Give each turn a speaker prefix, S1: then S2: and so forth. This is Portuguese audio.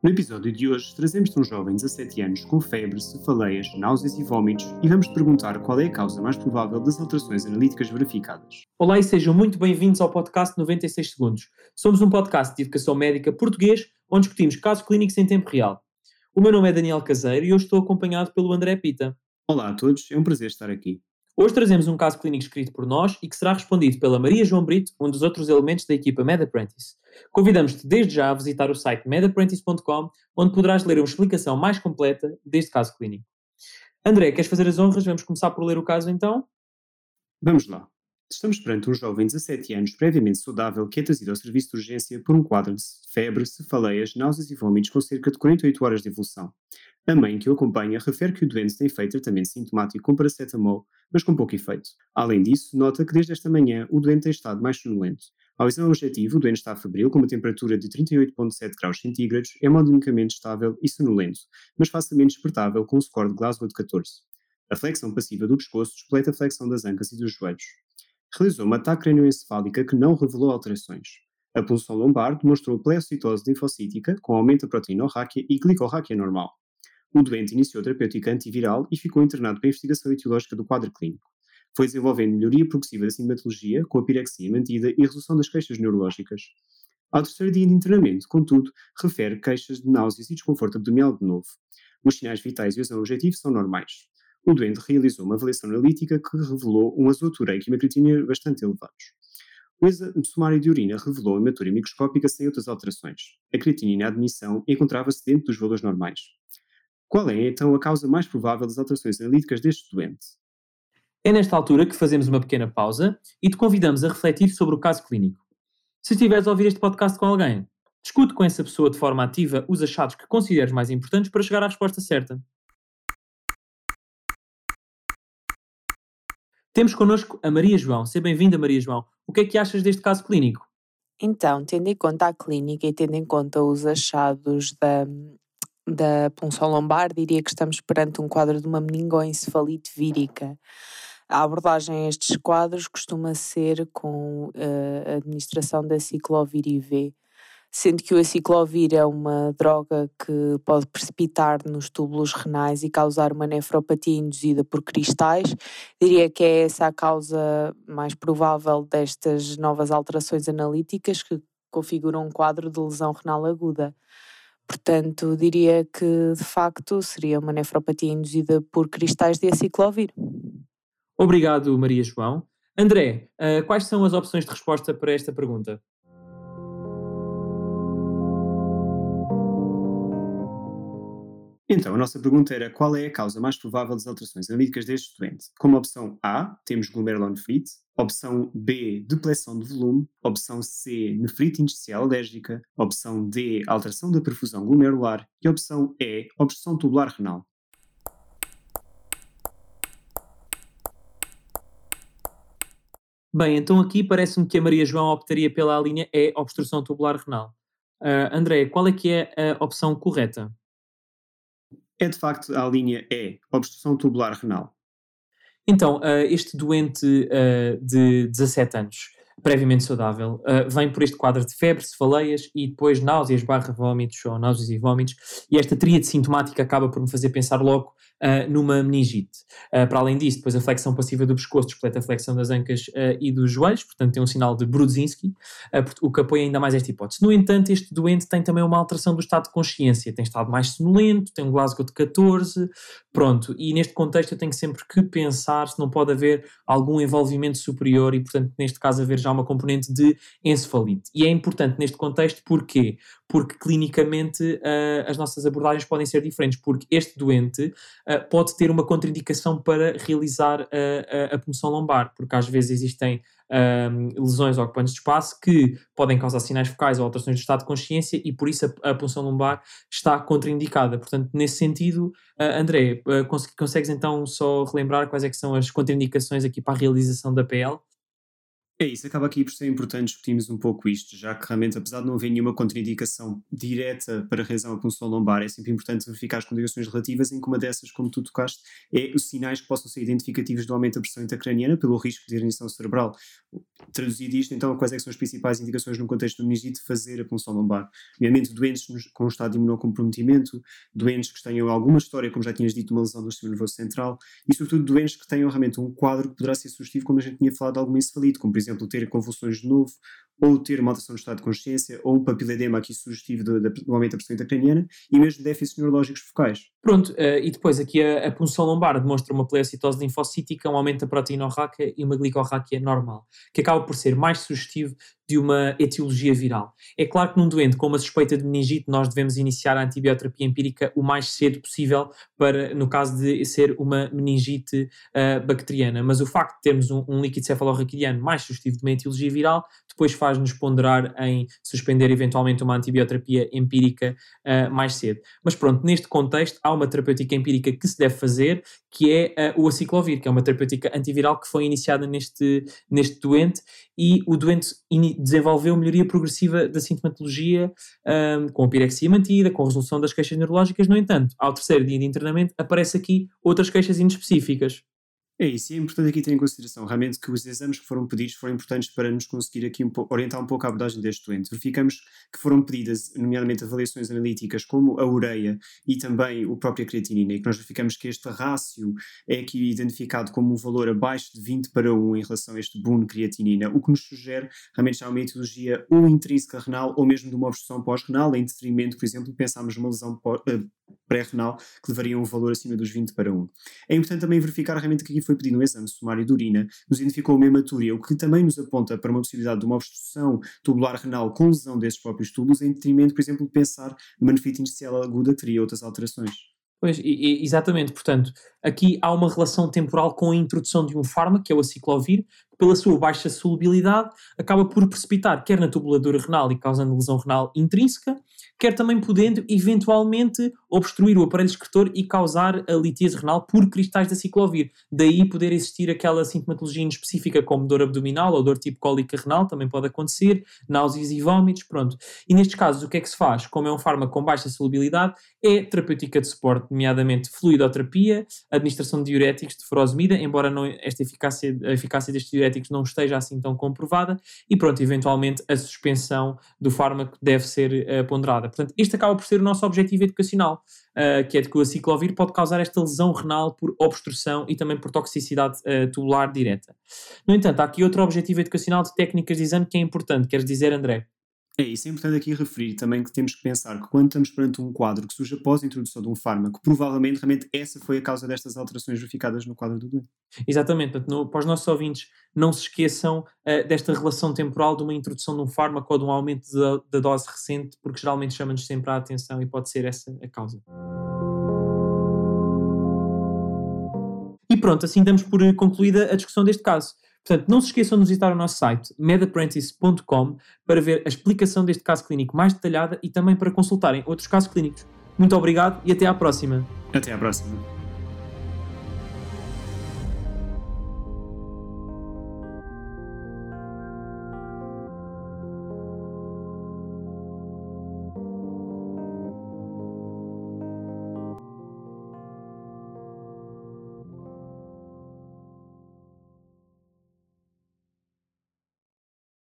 S1: No episódio de hoje, trazemos-te um jovem de 17 anos com febre, cefaleias, náuseas e vômitos e vamos-te perguntar qual é a causa mais provável das alterações analíticas verificadas.
S2: Olá e sejam muito bem-vindos ao podcast 96 Segundos. Somos um podcast de educação médica português onde discutimos casos clínicos em tempo real. O meu nome é Daniel Caseiro e eu estou acompanhado pelo André Pita.
S1: Olá a todos, é um prazer estar aqui.
S2: Hoje trazemos um caso clínico escrito por nós e que será respondido pela Maria João Brito, um dos outros elementos da equipa MedApprentice. Convidamos-te desde já a visitar o site medapprentice.com, onde poderás ler uma explicação mais completa deste caso clínico. André, queres fazer as honras? Vamos começar por ler o caso então?
S1: Vamos lá. Estamos perante um jovem de 17 anos previamente saudável que é trazido ao serviço de urgência por um quadro de febre, cefaleias, náuseas e vômitos com cerca de 48 horas de evolução. A mãe que o acompanha refere que o doente tem feito tratamento sintomático com paracetamol, mas com pouco efeito. Além disso, nota que desde esta manhã o doente tem estado mais sonolento. Ao exame objetivo, o doente está febril com uma temperatura de 38,7 graus centígrados, é hemodinamicamente estável e sonolento, mas facilmente despertável com um score de Glasgow de 14. A flexão passiva do pescoço despleta a flexão das ancas e dos joelhos. Realizou uma ataque cranioencefálica que não revelou alterações. A punção lombar demonstrou pleocitose linfocítica com aumento da proteína ráquea e glicorráquea normal. O doente iniciou terapêutica antiviral e ficou internado para investigação etiológica do quadro clínico. Foi desenvolvendo melhoria progressiva da sintomatologia, com a pirexia mantida e resolução das queixas neurológicas. Ao terceiro dia de internamento, contudo, refere queixas de náuseas e desconforto abdominal de novo. Os sinais vitais e o exame objetivo são normais. O doente realizou uma avaliação analítica que revelou um azoto ureico e uma creatinina bastante elevados. O exame sumário de urina revelou hematura microscópica sem outras alterações. A creatinina à admissão encontrava-se dentro dos valores normais. Qual é, então, a causa mais provável das alterações analíticas deste doente?
S2: É nesta altura que fazemos uma pequena pausa e te convidamos a refletir sobre o caso clínico. Se estiveres a ouvir este podcast com alguém, discute com essa pessoa de forma ativa os achados que consideres mais importantes para chegar à resposta certa. Temos connosco a Maria João. Seja bem-vinda, Maria João. O que é que achas deste caso clínico?
S3: Então, tendo em conta a clínica e tendo em conta os achados da, da punção lombar, diria que estamos perante um quadro de uma meningoencefalite vírica. A abordagem a estes quadros costuma ser com uh, a administração da ciclovir IV, sendo que o aciclovir é uma droga que pode precipitar nos túbulos renais e causar uma nefropatia induzida por cristais. Diria que é essa a causa mais provável destas novas alterações analíticas que configuram um quadro de lesão renal aguda. Portanto, diria que de facto seria uma nefropatia induzida por cristais de aciclovir.
S2: Obrigado, Maria João. André, uh, quais são as opções de resposta para esta pergunta?
S1: Então, a nossa pergunta era qual é a causa mais provável das alterações analíticas deste doente? Como opção A, temos glomerulonefrite, opção B, depressão de volume, opção C, nefrite intersticial alérgica, opção D, alteração da perfusão glomerular e opção E, obstrução tubular renal.
S2: Bem, então aqui parece-me que a Maria João optaria pela linha E, obstrução tubular renal. Uh, André, qual é que é a opção correta?
S1: É de facto a linha E, obstrução tubular renal.
S2: Então, uh, este doente uh, de 17 anos, previamente saudável, uh, vem por este quadro de febre, cefaleias e depois náuseas barra vômitos ou náuseas e vômitos, e esta tríade sintomática acaba por me fazer pensar logo uh, numa meningite. Uh, para além disso, depois a flexão passiva do pescoço despleta a flexão das ancas e dos joelhos, portanto tem um sinal de Brudzinski, o que apoia ainda mais esta hipótese. No entanto, este doente tem também uma alteração do estado de consciência, tem estado mais sonolento, tem um Glasgow de 14, pronto, e neste contexto eu tenho sempre que pensar se não pode haver algum envolvimento superior e, portanto, neste caso haver já uma componente de encefalite. E é importante neste contexto porquê? Porque clinicamente uh, as nossas abordagens podem ser diferentes, porque este doente uh, pode ter uma contraindicação para realizar a, a, a punção lombar, porque às vezes existem um, lesões ocupantes de espaço que podem causar sinais focais ou alterações do estado de consciência e por isso a, a punção lombar está contraindicada. Portanto, nesse sentido, uh, André, uh, cons consegues então só relembrar quais é que são as contraindicações aqui para a realização da PL?
S1: É isso, acaba aqui por ser importante discutirmos um pouco isto, já que realmente, apesar de não haver nenhuma contraindicação direta para a razão da punção lombar, é sempre importante verificar as contraindicações relativas, em que uma dessas, como tu tocaste, é os sinais que possam ser identificativos do aumento da pressão intracraniana pelo risco de herniação cerebral. Traduzido isto, então, quais é são as principais indicações no contexto do meningite de fazer a punção lombar? Obviamente, doentes com um estado de imunocomprometimento, doentes que tenham alguma história, como já tinhas dito, uma lesão do sistema nervoso central, e sobretudo doentes que tenham realmente um quadro que poderá ser sugestivo, como a gente tinha falado, de alguma encefalite, como por exemplo exemplo, ter convulsões de novo, ou ter uma alteração do estado de consciência, ou um papiledema aqui sugestivo do, do aumento da pressão intracraniana, e mesmo déficits neurológicos focais.
S2: Pronto, uh, e depois aqui a, a, punção lombar demonstra uma pleocitose linfocítica, um aumento da proteína orráquea e uma glicorráquia normal, que acaba por ser mais sugestivo de uma etiologia viral. É claro que num doente com uma suspeita de meningite nós devemos iniciar a antibioterapia empírica o mais cedo possível para, no caso de ser uma meningite uh, bacteriana, mas o facto de termos um, um líquido cefalorraquidiano mais sugestivo de uma etiologia viral depois faz-nos ponderar em suspender eventualmente uma antibioterapia empírica uh, mais cedo. Mas pronto, neste contexto há uma terapêutica empírica que se deve fazer, que é uh, o aciclovir, que é uma terapêutica antiviral que foi iniciada neste, neste doente e o doente desenvolveu melhoria progressiva da sintomatologia um, com a pirexia mantida, com a resolução das queixas neurológicas. No entanto, ao terceiro dia de internamento, aparece aqui outras queixas inespecíficas.
S1: É isso, e é importante aqui ter em consideração realmente que os exames que foram pedidos foram importantes para nos conseguir aqui um orientar um pouco a abordagem deste doente. Verificamos que foram pedidas, nomeadamente, avaliações analíticas como a ureia e também o próprio creatinina, e que nós verificamos que este rácio é aqui identificado como um valor abaixo de 20 para 1 em relação a este boom creatinina, o que nos sugere realmente já uma etiologia ou intrínseca renal ou mesmo de uma obstrução pós-renal, em detrimento, por exemplo, pensarmos numa lesão eh, pré-renal que levaria um valor acima dos 20 para 1. É importante também verificar realmente que aqui foi pedido um exame sumário de urina, nos identificou uma hematúria, o que também nos aponta para uma possibilidade de uma obstrução tubular renal com lesão desses próprios tubos, em detrimento, por exemplo, de pensar numa nefrite inicial aguda que teria outras alterações.
S2: Pois, exatamente, portanto, aqui há uma relação temporal com a introdução de um fármaco, que é o aciclovir, que pela sua baixa solubilidade acaba por precipitar quer na tubuladura renal e causando lesão renal intrínseca, quer também podendo eventualmente obstruir o aparelho excretor e causar a litíase renal por cristais da ciclovir. Daí poder existir aquela sintomatologia específica como dor abdominal ou dor tipo cólica renal, também pode acontecer, náuseas e vômitos, pronto. E nestes casos o que é que se faz? Como é um fármaco com baixa solubilidade, é terapêutica de suporte, nomeadamente fluidoterapia, administração de diuréticos de furosemida, embora não, esta eficácia, a eficácia destes diuréticos não esteja assim tão comprovada, e pronto, eventualmente a suspensão do fármaco deve ser uh, ponderada. Portanto, este acaba por ser o nosso objetivo educacional, uh, que é de que o aciclovir pode causar esta lesão renal por obstrução e também por toxicidade uh, tubular direta. No entanto, há aqui outro objetivo educacional de técnicas de exame que é importante, queres dizer, André?
S1: É isso, é importante aqui referir também que temos que pensar que quando estamos perante um quadro que surge após a introdução de um fármaco, provavelmente realmente essa foi a causa destas alterações verificadas no quadro do doente.
S2: Exatamente, portanto, no, para os nossos ouvintes, não se esqueçam uh, desta relação temporal de uma introdução de um fármaco ou de um aumento da, dose recente, porque geralmente chama-nos sempre a atenção e pode ser essa a causa. E pronto, assim damos por concluída a discussão deste caso. Portanto, não se esqueçam de visitar o nosso site medapprentice.com para ver a explicação deste caso clínico mais detalhada e também para consultarem outros casos clínicos. Muito obrigado e até à próxima.
S1: Até à próxima.